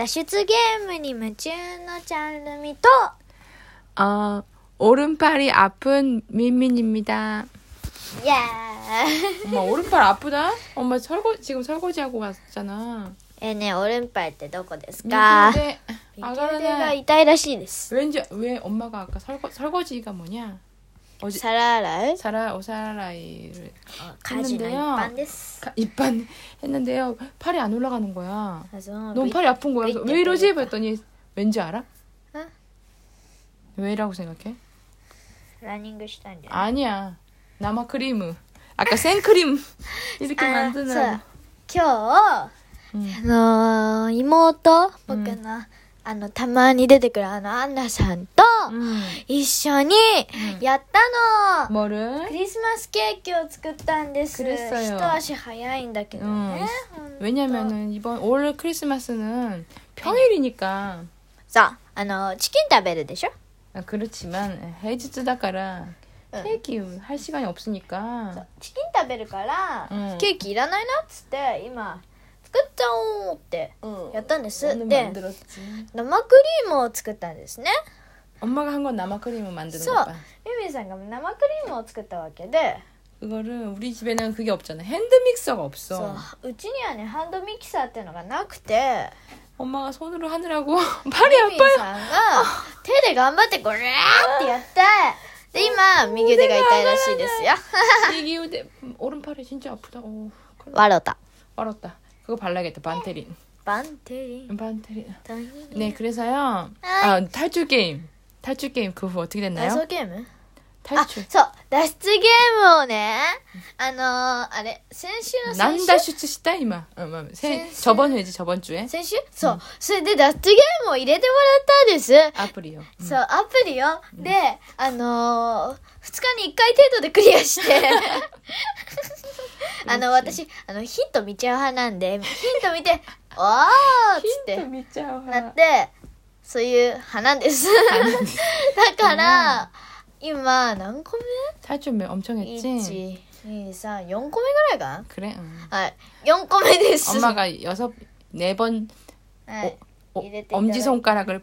脱出ゲームに夢中のちゃんるみと어 오른팔이 아픈 민민입니다. 야. 엄마 오른팔 아프다? 엄마 설거 지금 설거지하고 왔잖아. えーね、オレンパイってどこですか右腕上がらな が痛いらしいです。왠지 아, 왜 엄마가 아까 설거 설거지가 뭐냐? 어지 사라라이 사라 오사라이를 어, 갔는데요. 입반 했는데요. 팔이 안 올라가는 거야. 그래서 너무 위, 팔이 아픈 거야. 왜 이러지? 그랬더니 왠지 알아? 응? 왜라고 생각해? 라닝글씨도 아니야. 나마 크림. 아까 생크림 이렇게 아, 만드는. 저, 겨. 음. 이모도 먹겠나? 음. あの、たまに出てくるあの、アンナさんと、 응. 一緒にやったの、ク 뭐를? リスマスケーキを作ったんです。 그랬어요.一足早いんだけどね。ほんと 왜냐면은 이번 올 크리스마스는 평일이니까 さあ、あの、チキン食べるでしょ 아, 그렇지만 해지츠다가라 응. 케이크 할 시간이 없으니까 チキン食べるから、うんケーキいらないなっつって、今、 作っちゃおうってやったんです、で生クリームを作ったんですね엄마가 한 건 나마크림을 만드는 거 봐. 유미상가 나마크림을作ったわけで이거를 우리 집에는 그게 없잖 아. 핸드 믹서가 없 어. 우진이는 핸드 믹서ってのがなくて엄마가 손으로 하느라고 발이 아파 요. 유미상가手で頑張ってこれってやって今、右腕が痛いらしいですよ。右腕、오른팔이 진짜 아프 다. 오, 그 래. 笑った。笑った。 그거 발라야겠다. 반테린. 반테린. 반테린. 네, 그래서요. 아, 탈출 게임. 탈출 게임 그 후 어떻게 됐나요? 아, 다섯 게임. あ 탈출. そう脱出ゲームをねあのー、あれ先週の先週 난다슈츠 시다 이마. 어, 뭐, 세, 센스. 저번 회지 저번 주에 先週そう、それで脱出ゲームを入れてもらったんです、 아플이요. 음. そう、アプリよ。で、あのー、2日に1回程度でクリアして、あの、私、あの、ヒント見ちゃう派なんで、ヒント見て、おーっつって、 힌트 믿자. なって、そういう派なんです。だから、 이만한 고민? 살좀매 엄청 했지? 있지. 이사 영 고민 그래가. 그래. 응. 아영 고민 됐어. 엄마가 여섯 네번 아, 어, 어, 엄지 손가락을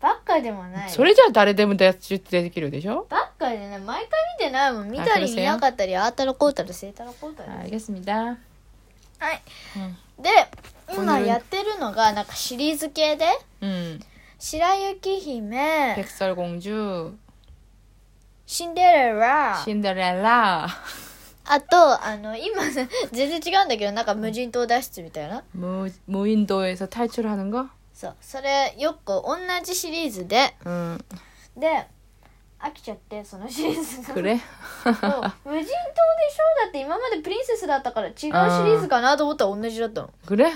ばっかでもない。それじゃあ誰でも出できるでしょばっかでね、毎回見てないもん。見たりあそうですよ見なかったり、あーたらこうたら、せいたらこうたら。 알겠습니다 はい。 응. で、今やってるのが、なんかシリーズ系で、 음, 白雪姫、 백설공주 シンデレラ、 신데렐라 あと、あの、今、全然違うんだけど、なんか無人島脱出みたいな。 무, 무인도에서 탈출하는 거? そうそれよく同じシリーズで、うん、で飽きちゃってそのシリーズが。無人島でしょ？だって今までプリンセスだったから違うシリーズかなと思ったら同じだったの。これ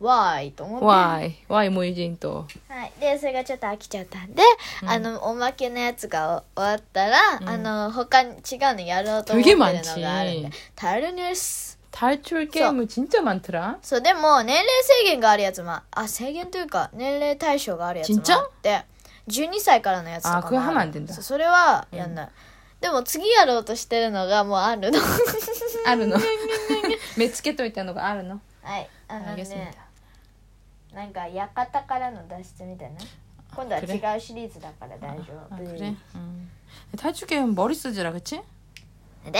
？Why? と思って。Why? Why 無人島？はい。でそれがちょっと飽きちゃったんで、うん、あのおまけのやつが終わったら、うん、あの他に違うのやろうと思ってるのがあるんで「タルニュース」 탈출 게임은 진짜 많더라 そう、でも、年齢制限があるやつも、あ、制限というか、年齢対象があるやつもあって、12歳からのやつとかもあ그거하면안된다 そうそれはやんない。でも次やろうとしてるのがもうあるの。 아르노 매츠케토 있다는 거 아르노 はい。あのね 알겠습니다 、なんか館からの脱出みたいな。今度は 그래 違うシリーズだから大丈 아 夫。 그래? 음. 탈출 게임 머리 쓰지라 그치? で、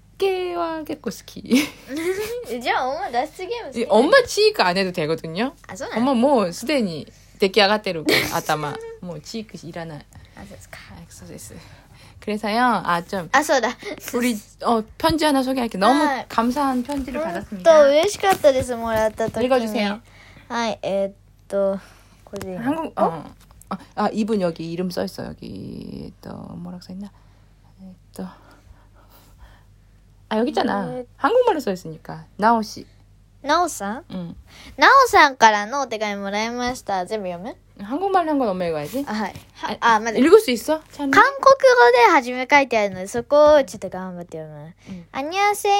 게와 게코스키. じゃあ、お前脱出ゲーム好き 엄마 치크 안 해도 되거든요. あ、そうなの 엄마 뭐 수대니 데끼아가테루 아따마 뭐 치크 일하나. あ、そうですか。 아, 엑소세스. 그래서요. 아 좀 あ、そうだ。 우리 어 편지 하나 소개할게. 너무 아. 감사한 편지를 本当 받았습니다. 嬉しかったです、もらった時に。 읽어주세요. はい、えーっと、個人。 한국 어. 아, 아 이분 여기 이름 써 있어 여기 또 뭐라고 써 있나? 에, 또. 아 여기 있잖아. 네. 한국말로 써 있으니까 나오 씨. なおさん 응. なおさんからのお手紙もらいました。全部読む 한국말 한 건 엄마 읽어야지. あ、はい。はあ、まず、 읽을 수 있어? 찬. 韓国語で初め書いてあるので、そこをちょっと頑張って読む。うんあにゃせよ。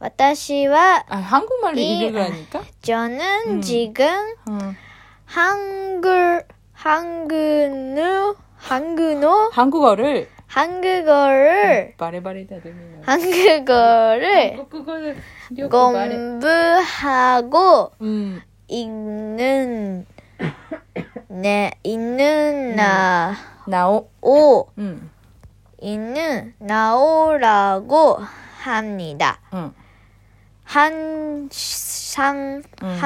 私は、 아 한국말로 이- 읽으라니까? 저는 음. 지금 응. 한글, 한글의, 한글의, 한국어를 한국어를, 말해봐래 다들. 한국어를 한국어를 말해. 공부하고 음. 읽는, 네, 읽는 나, 나오. 오, 응. 읽는 나오라고 합니다. 응. 항상, 음.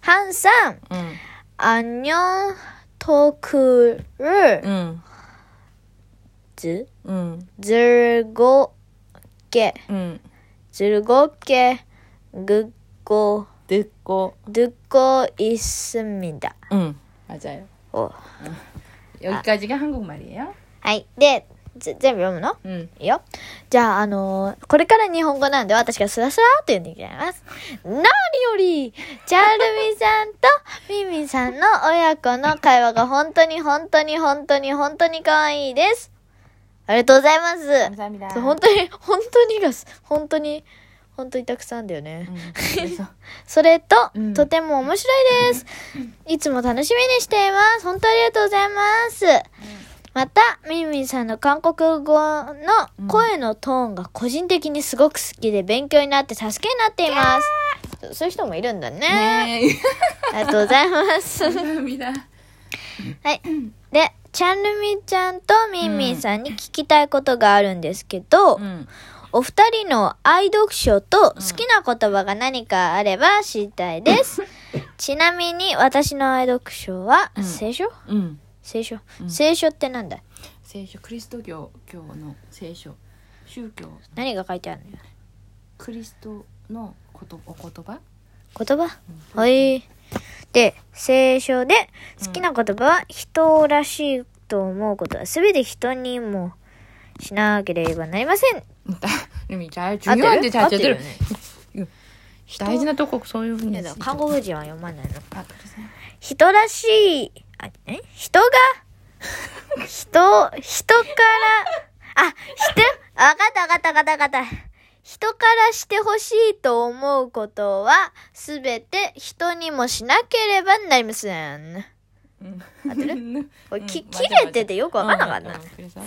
항상 응. 안녕 토크를 ず、うん、ずるごけ、うん、ずるごけ。ぐっこ。ぐっこ。ぐっこいすみだ、うん、맞じゃ 오、 여기까지가한국말이에 요? はい。で、全部読むの？うん。いいよ。じゃあ、あのー、これから日本語なんで、私がスラスラーと読んでいきます。何より、チャルミさんとミミさんの親子の会話が本当に本当に本当に本当に可愛いです。ありがとうございます。本当に本当にが本当に本当にたくさんだよね、うん、それと、うん、とても面白いです。いつも楽しみにしています。本当ありがとうございます、また、みんみんさんの韓国語の声のトーンが個人的にすごく好きで勉強になって助けになっています。そういう人もいるんだね。ねありがとうございます。はい。で、ちゃんるみちゃんとみんみんさんに聞きたいことがあるんですけど、うん、お二人の愛読書と好きな言葉が何かあれば知りたいです。うん、ちなみに私の愛読書は、うん、聖書、聖書、聖書ってなんだ聖書、クリスト教教の聖書、宗教。何が書いてあるのクリストのことお言葉？言葉、はい。で、聖書で好きな言葉は人らしいと思うことは全て人にもしなければなりません。大事なとこそういうふうに。韓国人は読まないの。人らしい、あ、え？人が、人、人から、あ、人、わかったわかったわかったわかった。人からしてほしいと思うことは、すべて人にもしなければなりません。 응. 合ってるこれ、 응, き、 맞아, 切れててよくわかんなかった。 응, 응, 그래서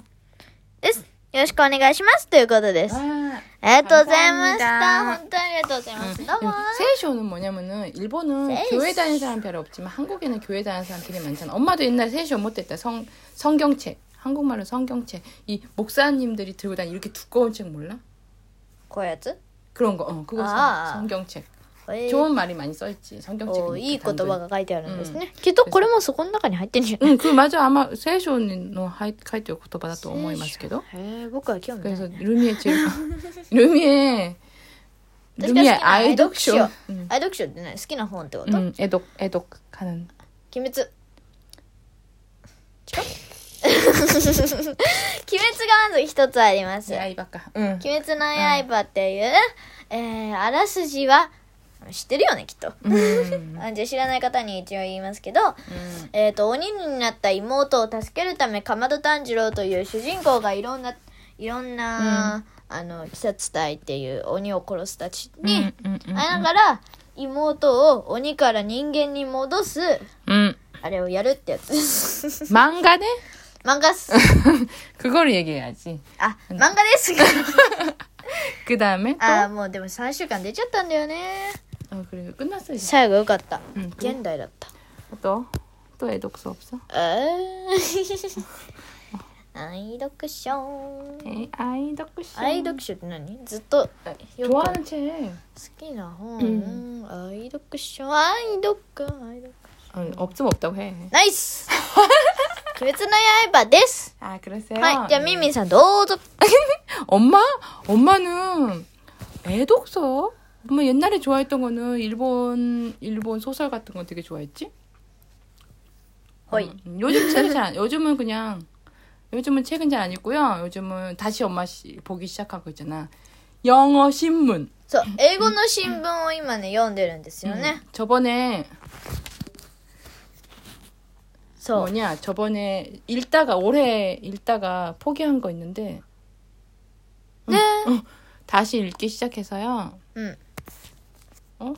です。よろしくお願いします。ということです。 아, ありがとうございました。 감사합니다 本当にありがとうございます。どうも。 세쇼는 뭐냐면은 일본은 세쇼. 교회 다니는 사람 별로 없지만 한국에는 교회 다니는 사람 되게 많잖아. 엄마도 옛날에 세쇼 못했다. 성 성경책. 한국말로 성경책. 이 목사님들이 들고 다니는 이렇게 두꺼운 책 몰라? こういうやつ 그런 거. 어, 그거 아. 성, 성경책. えー 좋은 말이 많이 써 있지. 성경책. おいい言葉が書いてあるんですね。うきっとこれもそこの中に入ってんじゃない 응, 그 맞아. 아마 세쇼の書いてる言葉だと思いますけど.へえ、僕は興味ない、 그래서 ね。 루미의 제일 루미의 私が好き 루미의 な愛 아이 読書 독쇼. 응, 愛読書って何好きな本ってこと、 응, 애독 애독 하는 鬼滅。違う鬼滅 がまず一つあります。刃か。うん。鬼滅の刃っていう、えー、あらすじは、知ってるよね、きっと。うん じゃ知らない方に一応言いますけど、うんえっ、と、鬼になった妹を助けるため、かまど炭治郎という主人公がいろんな、いろんな、あの、鬼殺隊っていう鬼を殺すたちに、あん会いながら、妹を鬼から人間に戻す、うん。あれをやるってやつ。漫画ね。漫画っす。 그걸 얘기해야지. あ、漫画です。 그 다음에 또 ああ、もうでも3週間出ちゃったんだよね。 아 그래 끝났어 이제 最後よかった。 응, 또, 現代だった。 또, 또 애독서 없어? えー愛読書。 에이, 아이 덕후씨 愛読書って何ずっとよく 좋아하는 책 好きな本、う愛読書愛読愛読 어, 없으면 없다고 해 ナイス 鬼滅の刃です 아 그러세요? はいじゃあ 네. ミンミンさんどうぞ 엄마? 엄마는 애독서? 엄마 옛날에 좋아했던 거는 일본 일본 소설 같은 거 되게 좋아했지? 호이 음, 요즘 책은 잘 안, 요즘은 그냥 요즘은 책은 잘 안 읽고요. 요즘은 다시 엄마 시, 보기 시작하고 있잖아. 영어 신문. そう英語の新聞を今ね読んでるんですよね、 음, 저번에 そう 뭐냐? 저번에 읽다가 올해 읽다가 포기한 거 있는데 ね 다시 읽기 시작해서요. うん、 어?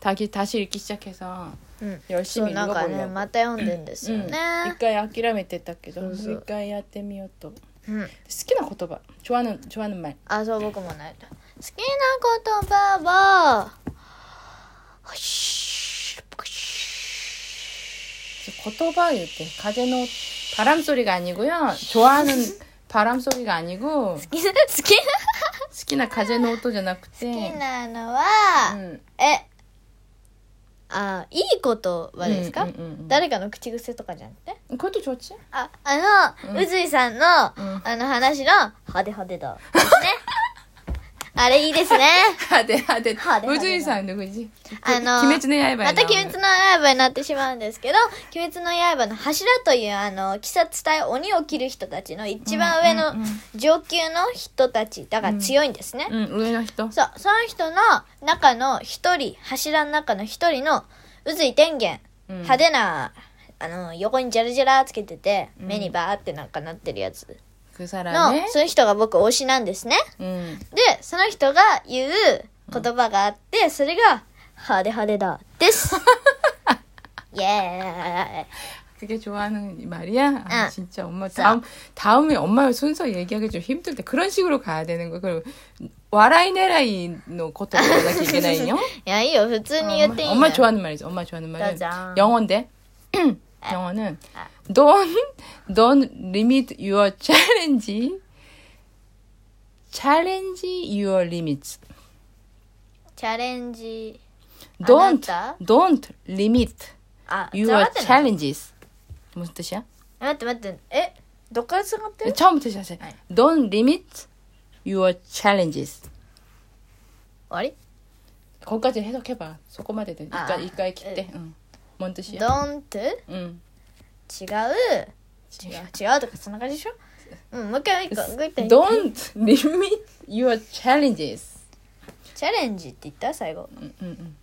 다시 다시 읽기 시작해서 うん、そう 열심히 なんかね 읽어보려고. また読んでんですよ 응. ね、 이까이諦めてたけどそうそう。 이까이 やってみようと.うん、 好きな言葉. 좋아하는 좋아하는 말. あそう僕もない好きな言葉はは 言葉言って風の 바람 소리가 아니고요. 좋아하는 바람 소리가 아니고 好きな好きな 스키나 가제노 오토 じゃなくて好きなのは、 음. えあいい言葉ですか、うんうんうんうん誰かの口癖とかじゃなくて 그것도 좋지? ああの、うんうずいさんの、んあの話の派手派手だですね あれいいですね。はてはて。はて。さんの。あの、鬼滅の刃また鬼滅の刃になってしまうんですけど、鬼滅の刃の柱という、あの、鬼殺隊鬼を切る人たちの一番上の上級の人たち、だから強いんですね。うん、うん、上の人。そう、その人の中の一人、柱の中の一人の、宇髄天元、派手な、あの、横にジャラジャラつけてて、目にバーってなんかなってるやつ。그 の、 사람의 そういう人が僕推しなんですね。 응. で、その人が言う言葉があって、それが、派手派手だ。です。イエーイ。 그게 좋아하는 말이야? 아, 응. 진짜 엄마 자. 다음 다음에 엄마 순서 얘기하기 좀 힘들 때 그런 식으로 가야 되는 거. 그리고 와라이 네라이 노 것도 나기 이게나이요? いや、いいよ。普通に言っていいの 엄마 よ 좋아하는 말이죠. 엄마 좋아하는 말은 짜잔. 영어인데 영어는 don't, don't limit your challenge. challenge your limits. challenge don't don't limit your challenges. 무슨 뜻이야? 맞다 맞다. 에? 너까지 생각해? 처음부터 시작해. Don't limit your challenges. 어리? 거기까지 해석해봐. 소꼬마대든 이까 이까의 기대. 응. 뭔 뜻이야? don't? 응. 違う。違う。違うとかそんな感じでしょうん、もう一回、もう一回、もう一回。 Don't limit your challenges. チャレンジって言った最後。 응, 응, 응.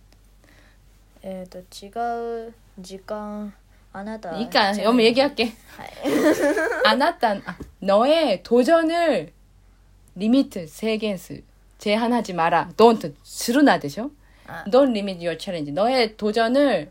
えっ、と、違う時間。あなた。 그러니까 チャレンジ 엄마 얘기할게. はい。 아나타 아, 너의 도전을 리미트 세겐스 제한하지 마라. Don't 스루나 되죠? 아. Don't limit your challenge. 너의 도전을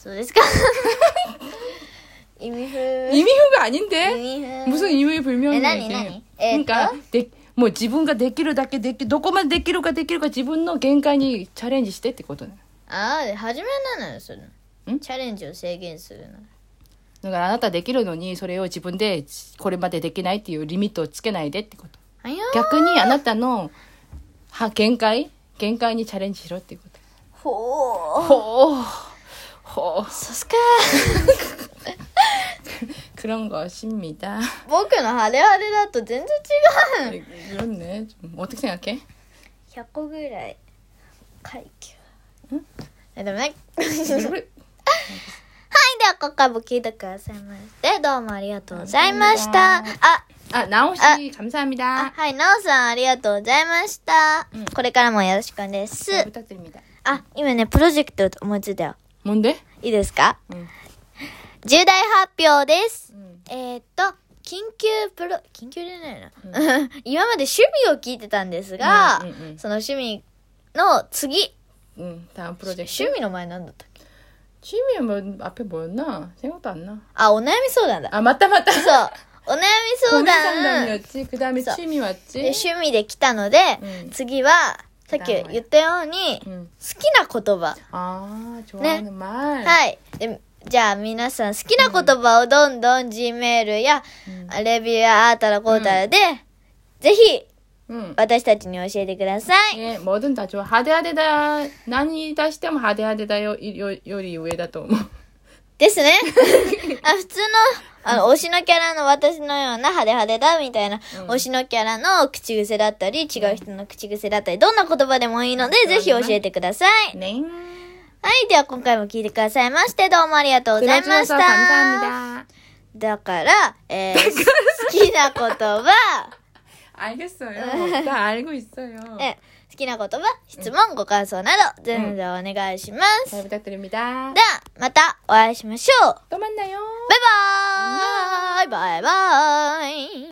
そうですか意味不 이미후가 아닌데 意味不 무슨 이미 불명이야 에, 나니, 이게. 나니? 에, 그러니까 또? 내, 뭐 지분가 내기를 닿게 내기 도코만 내기로가 내기로가 지분の 限界に 챌린지 시대 ってことね.ああ、初めなのよ、それ。んチャレンジを制限するの。だからあなたできるのにそれを自分でこれまでできないっていうリミットをつけないでってこと。あや逆にあなたのは限界限界にチャレンジしろっていうこと。ほー。ほう。 ほう。さすが。그런 것입니 다. 僕の晴れ晴れだと全然違う。그렇 네. 좀 어떻게 생각 해? 100個ぐらい階級。ん？えでもね。はいではこ今かも聞いてくださいましてどうもありがとうございました。ああ、なおし 다. 감사합니 다. はいなおさんありがとうございました、うん。これからもよろしくです.あ今ねプロジェクト思いついたよ。뭔데? いいですかうん重大発表です。 음. えーっと、緊急プロ、緊急じゃないな。今まで趣味を聞いてたんですが、うんうんうんその趣味の次、 음, 다음 프로젝트. 趣味の前なんだったっけ 취미야 뭐 앞에 뭐였나? 생각도 안 나. あ、お悩み相談だ。 아, 맞다 맞다. そう。お悩み相 고민 談 상담이었지. 그 다음에 써. 취미 왔지. で趣味で来たので、うん次は、 さっき言ったように、 음. 好きな言葉。 아, 좋아하는 네. 말. はい。でじゃあ皆さん好きな言葉をどんどん G メールや、うんレビューやあーたらこうたらで、ぜひ 음. 私たちに教えてください。 예, 뭐든 다 좋아. 하대하대다. 난이 다시 때면 하대하대다 요, 요, 요리上だと思う.ですね。あ普通の、 あの、推しのキャラの私のような派手派手だみたいな、うん。推しのキャラの口癖だったり、違う人の口癖だったり、どんな言葉でもいいので、ぜひ教えてください。ね。はい、では今回も聞いてくださいまして、どうもありがとうございました。감사합だから、えー、好きな言葉、알겠어요 다 알고 있어요 네. 好きな言葉、質問、ご感想など、全然お願いします。 잘 부탁드립니다. では、またお会いしましょう。 또 만나요. バイバーイバイバーイ